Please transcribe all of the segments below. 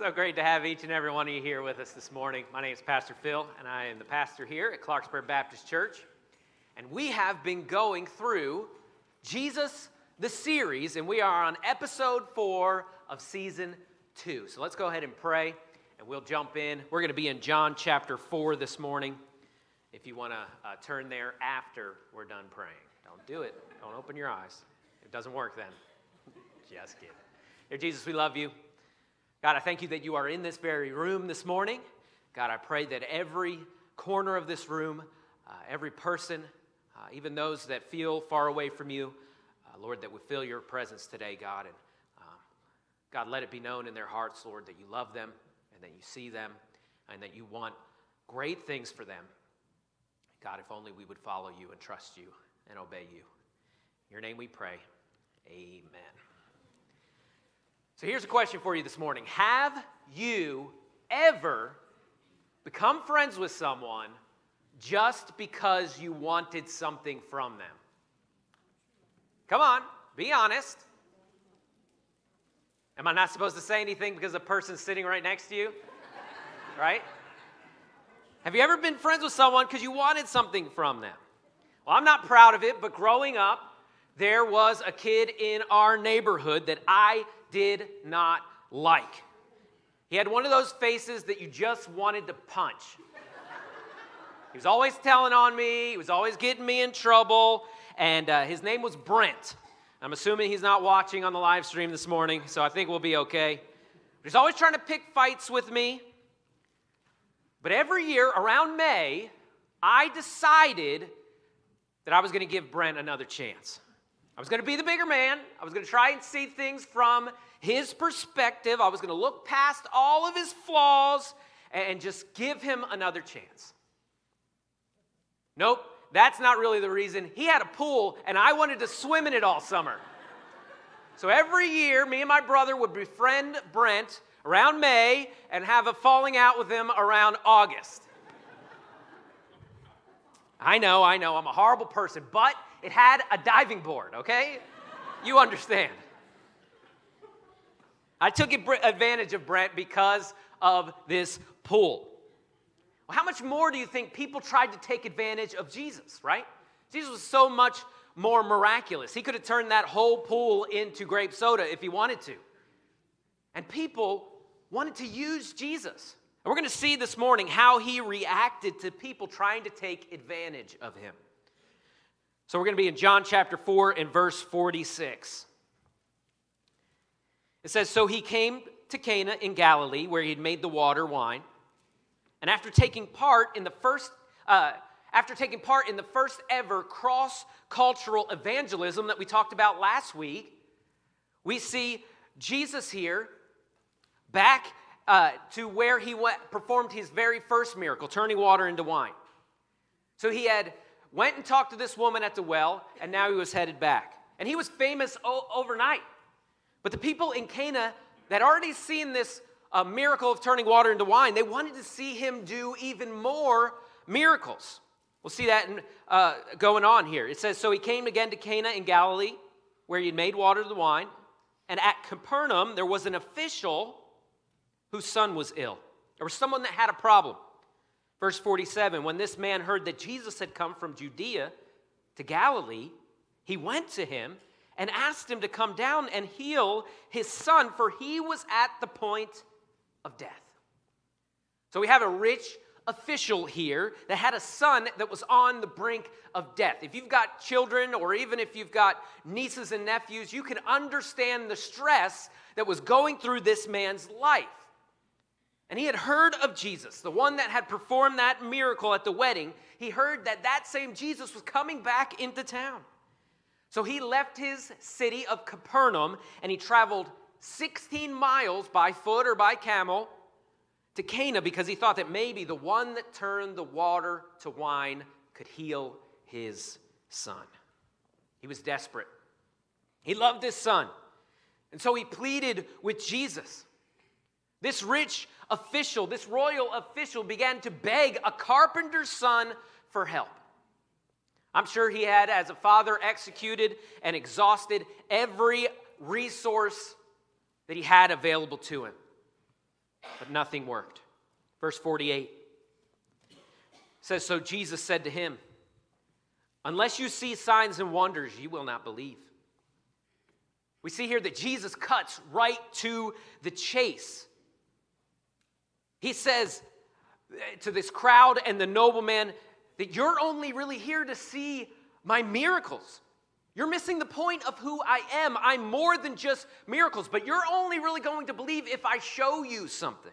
So great to have each and every one of you here with us this morning. My name is Pastor Phil, and I am the pastor here at Clarksburg Baptist Church. And we have been going through Jesus the series, and we are on episode four of season two. So let's go ahead and pray, and we'll jump in. We're going to be in John chapter four this morning. If you want to uh, turn there after we're done praying, don't do it. Don't open your eyes. It doesn't work then. Just kidding. Dear Jesus, we love you. God, I thank you that you are in this very room this morning. God, I pray that every corner of this room, uh, every person, uh, even those that feel far away from you, uh, Lord, that would feel your presence today, God. And um, God, let it be known in their hearts, Lord, that you love them and that you see them and that you want great things for them. God, if only we would follow you and trust you and obey you. In your name we pray. Amen. So here's a question for you this morning Have you ever become friends with someone just because you wanted something from them? Come on, be honest. Am I not supposed to say anything because the person's sitting right next to you? right? Have you ever been friends with someone because you wanted something from them? Well, I'm not proud of it, but growing up, there was a kid in our neighborhood that I did not like. He had one of those faces that you just wanted to punch. He was always telling on me, he was always getting me in trouble, and uh, his name was Brent. I'm assuming he's not watching on the live stream this morning, so I think we'll be okay. But he's always trying to pick fights with me. But every year around May, I decided that I was going to give Brent another chance. I was going to be the bigger man. I was going to try and see things from his perspective. I was going to look past all of his flaws and just give him another chance. Nope, that's not really the reason. He had a pool, and I wanted to swim in it all summer. So every year, me and my brother would befriend Brent around May and have a falling out with him around August. I know, I know, I'm a horrible person, but it had a diving board, okay? You understand. I took advantage of Brent because of this pool. Well, how much more do you think people tried to take advantage of Jesus, right? Jesus was so much more miraculous. He could have turned that whole pool into grape soda if he wanted to. And people wanted to use Jesus. And we're going to see this morning how he reacted to people trying to take advantage of him. So we're going to be in John chapter 4 and verse 46. It says, So he came to Cana in Galilee, where he had made the water wine. And after taking part in the first, uh, after taking part in the first ever cross cultural evangelism that we talked about last week, we see Jesus here back uh, to where he went, performed his very first miracle, turning water into wine. So he had went and talked to this woman at the well, and now he was headed back. And he was famous o- overnight. But the people in Cana that already seen this uh, miracle of turning water into wine, they wanted to see him do even more miracles. We'll see that in, uh, going on here. It says, So he came again to Cana in Galilee, where he had made water to wine. And at Capernaum, there was an official whose son was ill. Was someone that had a problem. Verse 47 When this man heard that Jesus had come from Judea to Galilee, he went to him and asked him to come down and heal his son, for he was at the point of death. So we have a rich official here that had a son that was on the brink of death. If you've got children, or even if you've got nieces and nephews, you can understand the stress that was going through this man's life. And he had heard of Jesus, the one that had performed that miracle at the wedding. He heard that that same Jesus was coming back into town. So he left his city of Capernaum and he traveled 16 miles by foot or by camel to Cana because he thought that maybe the one that turned the water to wine could heal his son. He was desperate. He loved his son. And so he pleaded with Jesus. This rich official, this royal official, began to beg a carpenter's son for help. I'm sure he had, as a father, executed and exhausted every resource that he had available to him. but nothing worked. Verse 48 says, So Jesus said to him, Unless you see signs and wonders, you will not believe. We see here that Jesus cuts right to the chase. He says eh, to this crowd and the nobleman that you're only really here to see my miracles. You're missing the point of who I am. I'm more than just miracles, but you're only really going to believe if I show you something.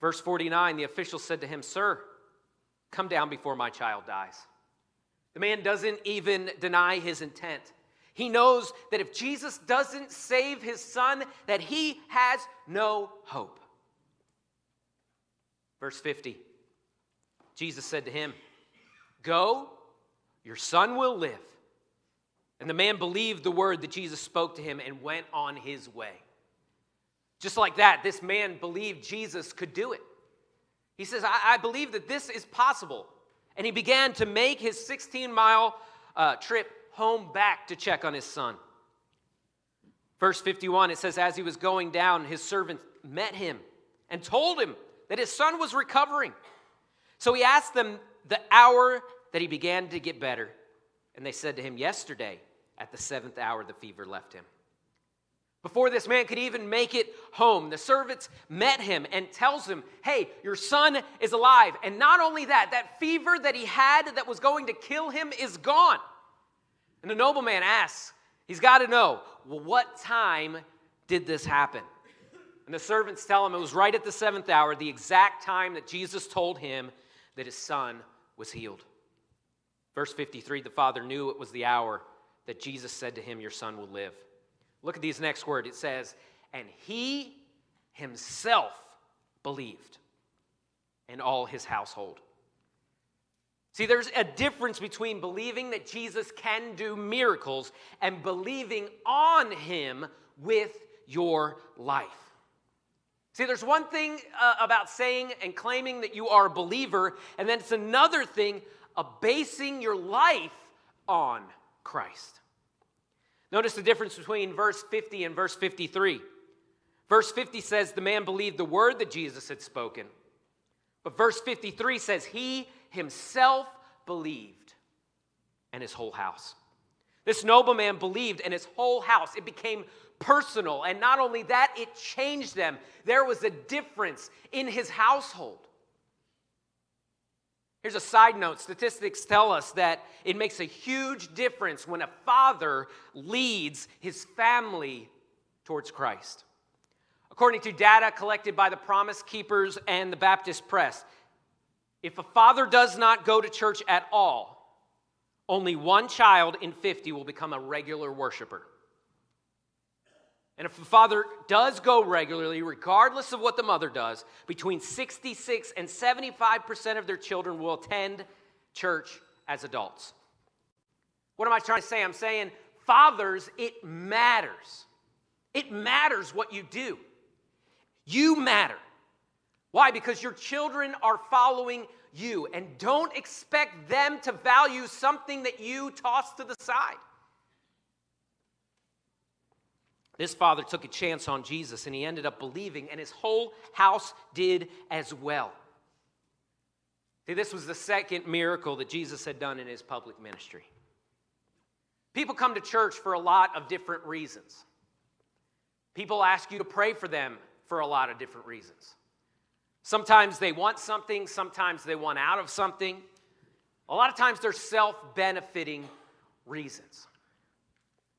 Verse 49 the official said to him, Sir, come down before my child dies. The man doesn't even deny his intent. He knows that if Jesus doesn't save his son, that he has no hope. Verse 50 Jesus said to him, Go, your son will live. And the man believed the word that Jesus spoke to him and went on his way. Just like that, this man believed Jesus could do it. He says, I, I believe that this is possible. And he began to make his 16 mile uh, trip home back to check on his son. Verse 51, it says, As he was going down, his servant met him and told him that his son was recovering. So he asked them the hour that he began to get better. And they said to him, Yesterday, at the seventh hour, the fever left him. Before this man could even make it home, the servants met him and tells him, "Hey, your son is alive." And not only that, that fever that he had that was going to kill him is gone. And the nobleman asks, he's got to know, "Well, what time did this happen?" And the servants tell him it was right at the 7th hour, the exact time that Jesus told him that his son was healed. Verse 53, the father knew it was the hour that Jesus said to him, "Your son will live." Look at these next words. It says, And he himself believed, and all his household. See, there's a difference between believing that Jesus can do miracles and believing on him with your life. See, there's one thing uh, about saying and claiming that you are a believer, and then it's another thing of basing your life on Christ. Notice the difference between verse 50 and verse 53. Verse 50 says the man believed the word that Jesus had spoken. But verse 53 says he himself believed and his whole house. This nobleman believed and his whole house. It became personal. And not only that, it changed them. There was a difference in his household. Here's a side note statistics tell us that it makes a huge difference when a father leads his family towards Christ. According to data collected by the Promise Keepers and the Baptist Press, if a father does not go to church at all, only one child in 50 will become a regular worshiper. And if the father does go regularly, regardless of what the mother does, between 66 and 75% of their children will attend church as adults. What am I trying to say? I'm saying, fathers, it matters. It matters what you do. You matter. Why? Because your children are following you, and don't expect them to value something that you toss to the side. This father took a chance on Jesus and he ended up believing, and his whole house did as well. See, this was the second miracle that Jesus had done in his public ministry. People come to church for a lot of different reasons. People ask you to pray for them for a lot of different reasons. Sometimes they want something, sometimes they want out of something. A lot of times they're self benefiting reasons.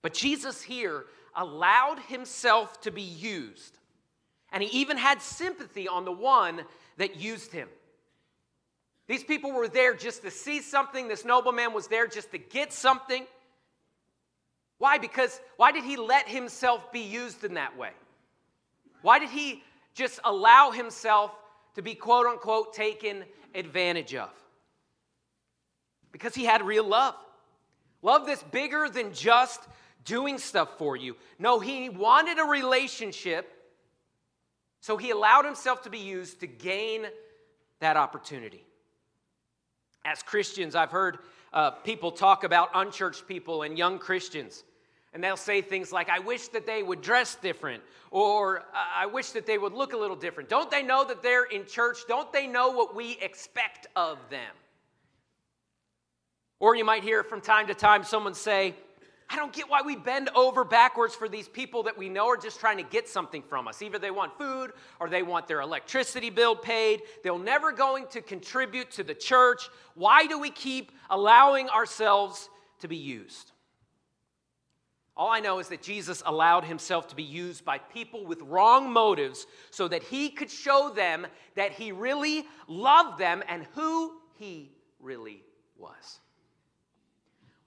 But Jesus here allowed himself to be used. And he even had sympathy on the one that used him. These people were there just to see something. This nobleman was there just to get something. Why? Because why did he let himself be used in that way? Why did he just allow himself to be quote unquote taken advantage of? Because he had real love. Love that's bigger than just doing stuff for you. No, he wanted a relationship, so he allowed himself to be used to gain that opportunity. As Christians, I've heard uh, people talk about unchurched people and young Christians. And they'll say things like, I wish that they would dress different, or I wish that they would look a little different. Don't they know that they're in church? Don't they know what we expect of them? Or you might hear from time to time someone say, I don't get why we bend over backwards for these people that we know are just trying to get something from us. Either they want food or they want their electricity bill paid. They're never going to contribute to the church. Why do we keep allowing ourselves to be used? All I know is that Jesus allowed himself to be used by people with wrong motives so that he could show them that he really loved them and who he really was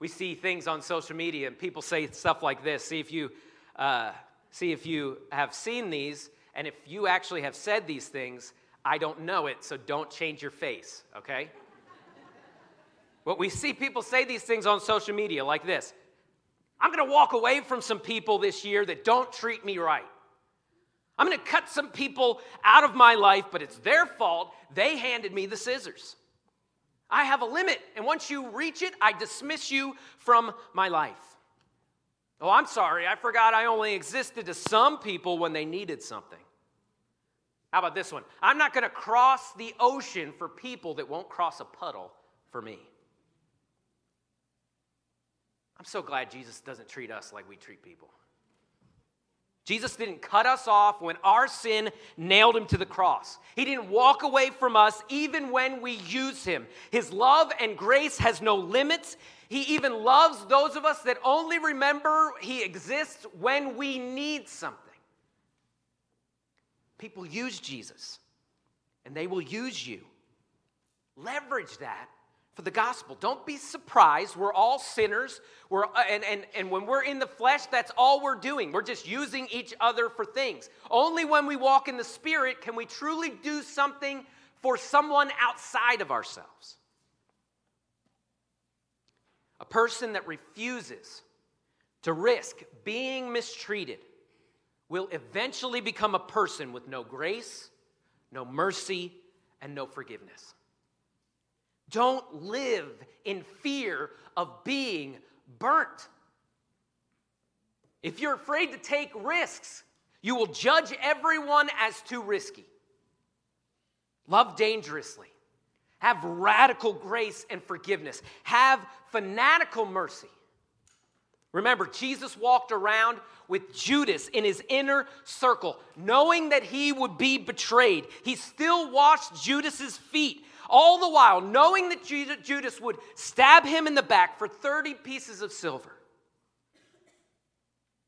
we see things on social media and people say stuff like this. See if you, uh, see if you have seen these, and if you actually have said these things, I don't know it, so don't change your face, okay? but we see people say these things on social media like this I'm gonna walk away from some people this year that don't treat me right. I'm gonna cut some people out of my life, but it's their fault. They handed me the scissors. I have a limit, and once you reach it, I dismiss you from my life. Oh, I'm sorry, I forgot I only existed to some people when they needed something. How about this one? I'm not going to cross the ocean for people that won't cross a puddle for me. I'm so glad Jesus doesn't treat us like we treat people. Jesus didn't cut us off when our sin nailed him to the cross. He didn't walk away from us even when we use him. His love and grace has no limits. He even loves those of us that only remember he exists when we need something. People use Jesus, and they will use you. Leverage that for the gospel. Don't be surprised. We're all sinners. We're, uh, and, and, and when we're in the flesh, that's all we're doing. We're just using each other for things. Only when we walk in the Spirit can we truly do something for someone outside of ourselves. A person that refuses to risk being mistreated will eventually become a person with no grace, no mercy, and no forgiveness. Don't live in fear of being burnt. If you're afraid to take risks, you will judge everyone as too risky. Love dangerously. Have radical grace and forgiveness. Have fanatical mercy. Remember, Jesus walked around with Judas in his inner circle, knowing that he would be betrayed. He still washed Judas's feet all the while knowing that Judas would stab him in the back for 30 pieces of silver.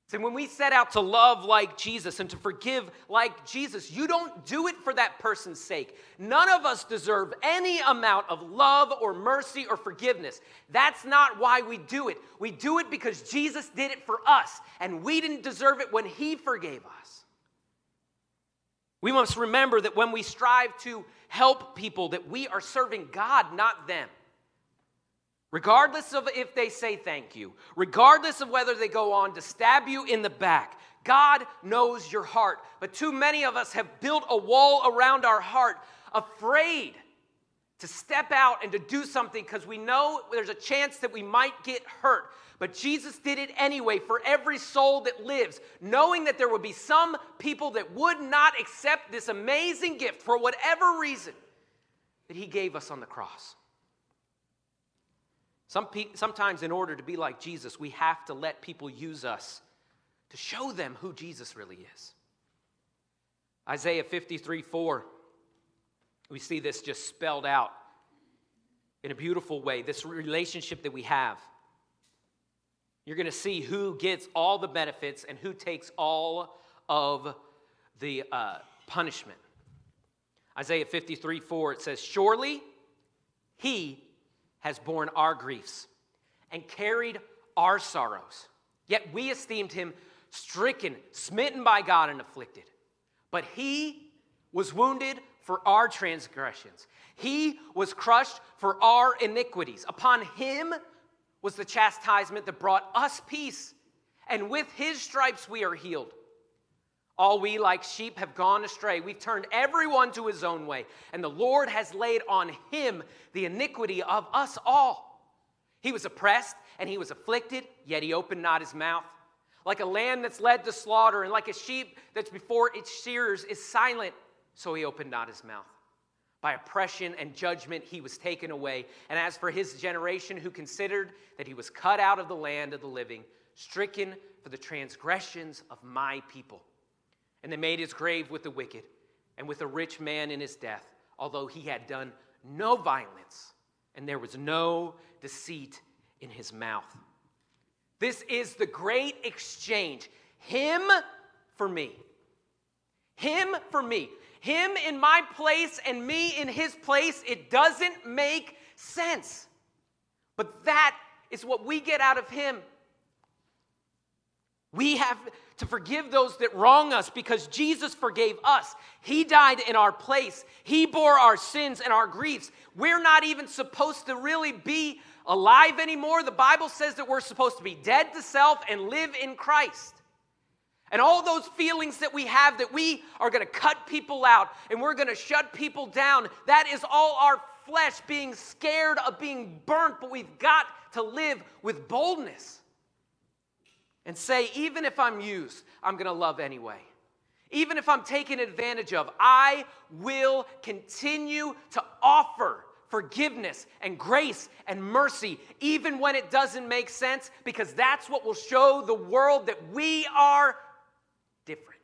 See, when we set out to love like Jesus and to forgive like Jesus, you don't do it for that person's sake. None of us deserve any amount of love or mercy or forgiveness. That's not why we do it. We do it because Jesus did it for us, and we didn't deserve it when He forgave us. We must remember that when we strive to help people that we are serving God, not them. Regardless of if they say thank you, regardless of whether they go on to stab you in the back, God knows your heart. But too many of us have built a wall around our heart, afraid to step out and to do something because we know there's a chance that we might get hurt. But Jesus did it anyway for every soul that lives, knowing that there would be some people that would not accept this amazing gift for whatever reason that He gave us on the cross. Some pe- sometimes, in order to be like Jesus, we have to let people use us to show them who Jesus really is. Isaiah 53 4, we see this just spelled out in a beautiful way this relationship that we have you're going to see who gets all the benefits and who takes all of the uh, punishment. Isaiah 53 4, it says, Surely he has borne our griefs and carried our sorrows. Yet we esteemed him stricken, smitten by God, and afflicted. But he was wounded for our transgressions, he was crushed for our iniquities. Upon him, was the chastisement that brought us peace, and with his stripes we are healed. All we like sheep have gone astray. We've turned everyone to his own way, and the Lord has laid on him the iniquity of us all. He was oppressed and he was afflicted, yet he opened not his mouth. like a lamb that's led to slaughter, and like a sheep that's before its shearers is silent, so he opened not his mouth. By oppression and judgment he was taken away. And as for his generation, who considered that he was cut out of the land of the living, stricken for the transgressions of my people. And they made his grave with the wicked and with a rich man in his death, although he had done no violence and there was no deceit in his mouth. This is the great exchange. Him for me. Him for me. Him in my place and me in his place. It doesn't make sense. But that is what we get out of him. We have to forgive those that wrong us because Jesus forgave us. He died in our place. He bore our sins and our griefs. We're not even supposed to really be alive anymore. The Bible says that we're supposed to be dead to self and live in Christ. And all those feelings that we have that we are going to cut people out and we're going to shut people down, that is all our flesh being scared of being burnt, but we've got to live with boldness and say, even if I'm used, I'm going to love anyway. Even if I'm taken advantage of, I will continue to offer forgiveness and grace and mercy, even when it doesn't make sense, because that's what will show the world that we are different.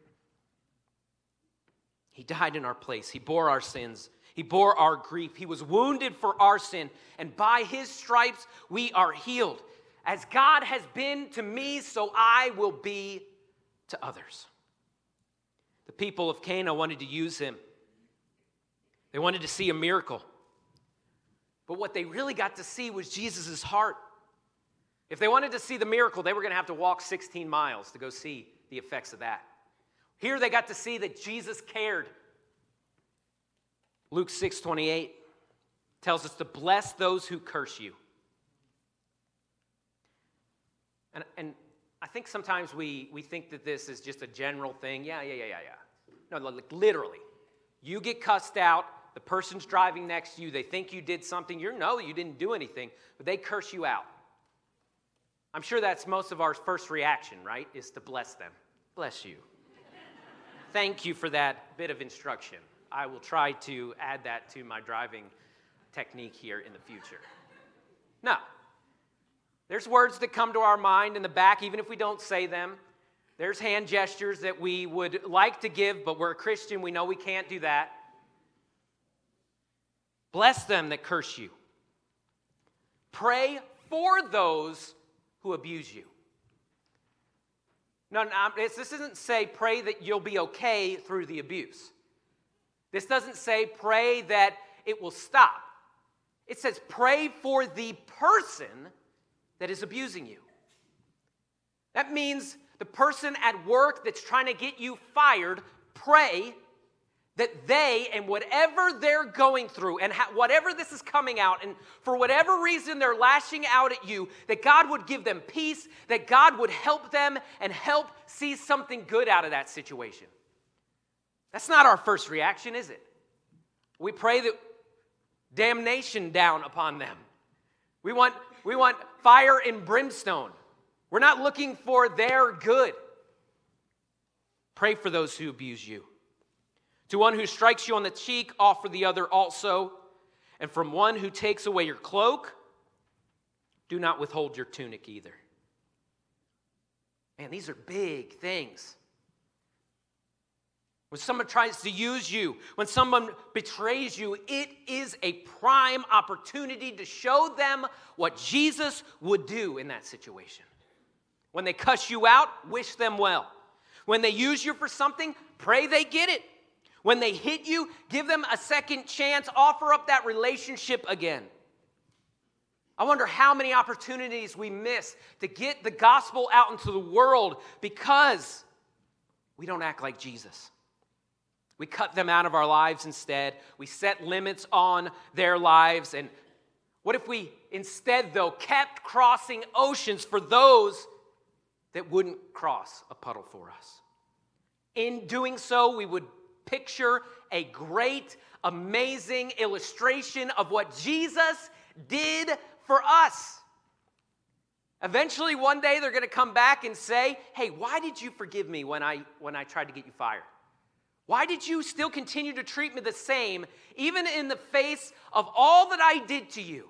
He died in our place, He bore our sins. He bore our grief. He was wounded for our sin, and by his stripes we are healed. As God has been to me, so I will be to others. The people of Cana wanted to use him, they wanted to see a miracle. But what they really got to see was Jesus' heart. If they wanted to see the miracle, they were going to have to walk 16 miles to go see the effects of that. Here they got to see that Jesus cared. Luke 6 28 tells us to bless those who curse you. And, and I think sometimes we, we think that this is just a general thing. Yeah, yeah, yeah, yeah, yeah. No, like literally. You get cussed out, the person's driving next to you, they think you did something. You know you didn't do anything, but they curse you out. I'm sure that's most of our first reaction, right? Is to bless them. Bless you. Thank you for that bit of instruction. I will try to add that to my driving technique here in the future. Now, there's words that come to our mind in the back, even if we don't say them. There's hand gestures that we would like to give, but we're a Christian. We know we can't do that. Bless them that curse you. Pray for those who abuse you. No, no this doesn't say pray that you'll be okay through the abuse. This doesn't say pray that it will stop. It says pray for the person that is abusing you. That means the person at work that's trying to get you fired, pray that they and whatever they're going through and ha- whatever this is coming out and for whatever reason they're lashing out at you that god would give them peace that god would help them and help see something good out of that situation that's not our first reaction is it we pray that damnation down upon them we want we want fire and brimstone. We're not looking for their good. Pray for those who abuse you. To one who strikes you on the cheek, offer the other also. And from one who takes away your cloak, do not withhold your tunic either. Man, these are big things. When someone tries to use you, when someone betrays you, it is a prime opportunity to show them what Jesus would do in that situation. When they cuss you out, wish them well. When they use you for something, pray they get it. When they hit you, give them a second chance, offer up that relationship again. I wonder how many opportunities we miss to get the gospel out into the world because we don't act like Jesus. We cut them out of our lives instead. We set limits on their lives. And what if we instead, though, kept crossing oceans for those that wouldn't cross a puddle for us? In doing so, we would picture a great, amazing illustration of what Jesus did for us. Eventually, one day, they're going to come back and say, Hey, why did you forgive me when I, when I tried to get you fired? Why did you still continue to treat me the same, even in the face of all that I did to you?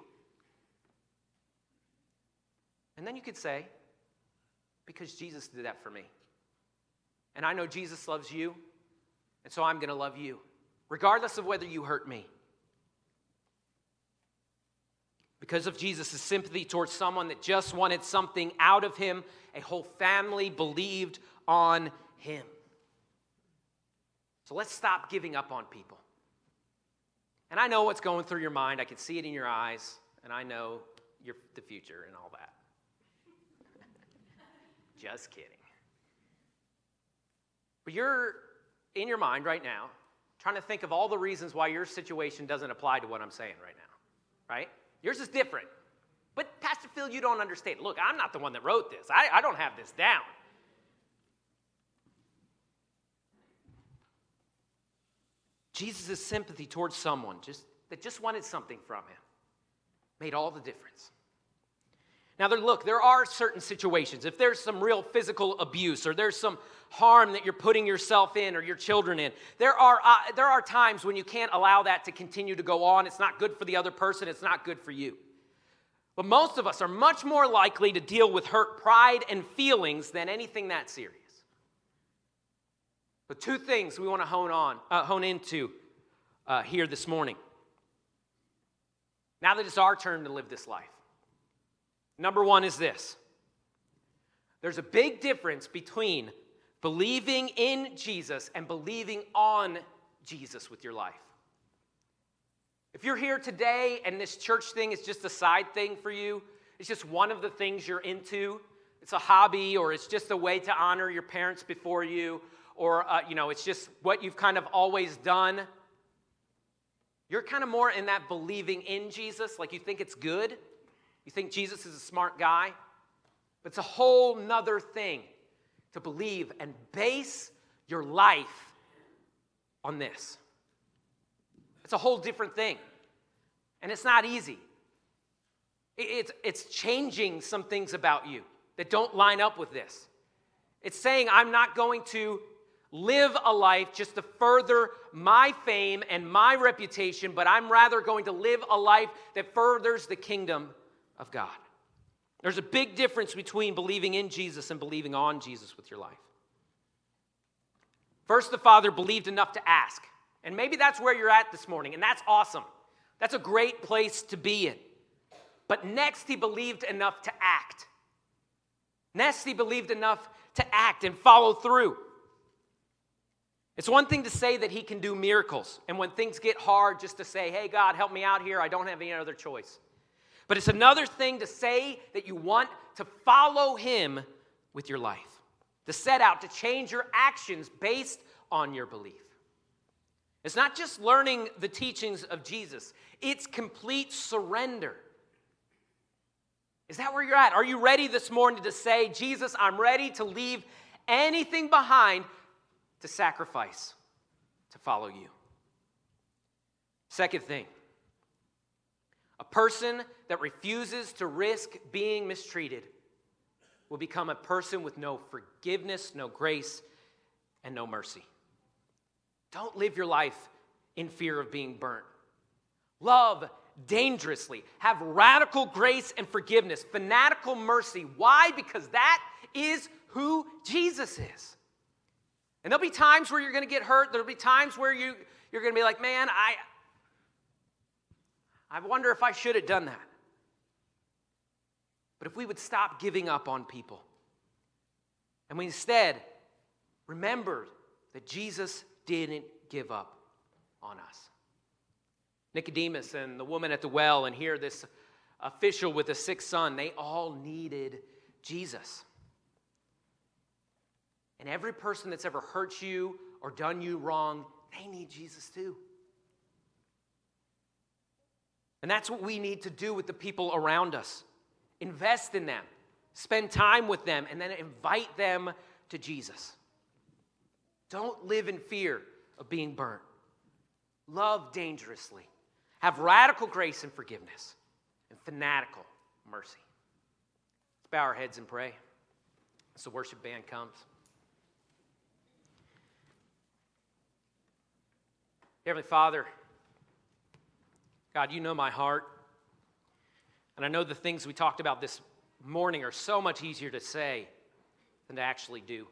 And then you could say, Because Jesus did that for me. And I know Jesus loves you, and so I'm going to love you, regardless of whether you hurt me. Because of Jesus' sympathy towards someone that just wanted something out of him, a whole family believed on him. So let's stop giving up on people. And I know what's going through your mind. I can see it in your eyes, and I know your, the future and all that. just kidding. But you're in your mind right now trying to think of all the reasons why your situation doesn't apply to what I'm saying right now, right? Yours is different. But Pastor Phil, you don't understand. Look, I'm not the one that wrote this. I, I don't have this down. Jesus' sympathy towards someone just, that just wanted something from him made all the difference. Now, there, look, there are certain situations. If there's some real physical abuse or there's some harm that you're putting yourself in or your children in, there are, uh, there are times when you can't allow that to continue to go on. It's not good for the other person, it's not good for you. But most of us are much more likely to deal with hurt pride and feelings than anything that serious. But two things we want to hone on, uh, hone into uh, here this morning. Now that it's our turn to live this life. Number one is this there's a big difference between believing in Jesus and believing on Jesus with your life. If you're here today and this church thing is just a side thing for you, it's just one of the things you're into, it's a hobby or it's just a way to honor your parents before you, or uh, you know, it's just what you've kind of always done. You're kind of more in that believing in Jesus, like you think it's good. You think Jesus is a smart guy? But it's a whole nother thing to believe and base your life on this. It's a whole different thing. And it's not easy. It's, it's changing some things about you that don't line up with this. It's saying, I'm not going to live a life just to further my fame and my reputation, but I'm rather going to live a life that furthers the kingdom of God. There's a big difference between believing in Jesus and believing on Jesus with your life. First, the Father believed enough to ask. And maybe that's where you're at this morning, and that's awesome. That's a great place to be in. But next, he believed enough to act. Next, he believed enough to act and follow through. It's one thing to say that he can do miracles, and when things get hard, just to say, hey, God, help me out here. I don't have any other choice. But it's another thing to say that you want to follow him with your life, to set out to change your actions based on your belief. It's not just learning the teachings of Jesus, it's complete surrender. Is that where you're at? Are you ready this morning to say, Jesus, I'm ready to leave anything behind to sacrifice to follow you? Second thing, a person that refuses to risk being mistreated will become a person with no forgiveness, no grace, and no mercy. Don't live your life in fear of being burnt. Love dangerously. Have radical grace and forgiveness, fanatical mercy. Why? Because that is who Jesus is. And there'll be times where you're going to get hurt. There'll be times where you, you're going to be like, man, I, I wonder if I should have done that. But if we would stop giving up on people and we instead remembered that Jesus didn't give up on us. Nicodemus and the woman at the well, and here this official with a sick son, they all needed Jesus. And every person that's ever hurt you or done you wrong, they need Jesus too. And that's what we need to do with the people around us invest in them, spend time with them, and then invite them to Jesus. Don't live in fear of being burnt. Love dangerously. Have radical grace and forgiveness, and fanatical mercy. Let's bow our heads and pray as the worship band comes. Heavenly Father, God, you know my heart. And I know the things we talked about this morning are so much easier to say than to actually do.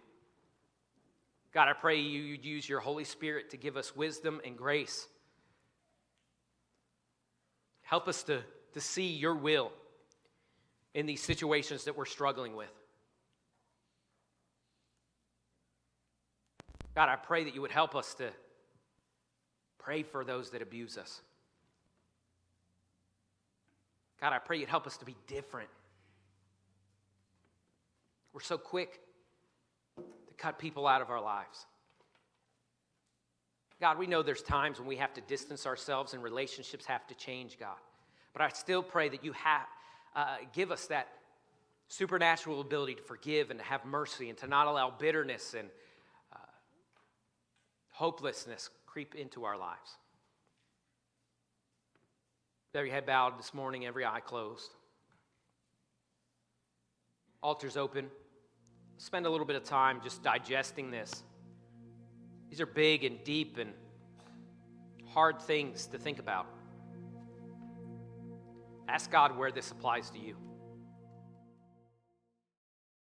God, I pray you, would use your Holy Spirit to give us wisdom and grace. Help us to, to see your will in these situations that we're struggling with. God, I pray that you would help us to pray for those that abuse us. God, I pray you'd help us to be different. We're so quick to cut people out of our lives. God, we know there's times when we have to distance ourselves and relationships have to change, God. But I still pray that you have, uh, give us that supernatural ability to forgive and to have mercy and to not allow bitterness and uh, hopelessness creep into our lives. Every head bowed this morning, every eye closed. Altars open. Spend a little bit of time just digesting this. These are big and deep and hard things to think about. Ask God where this applies to you.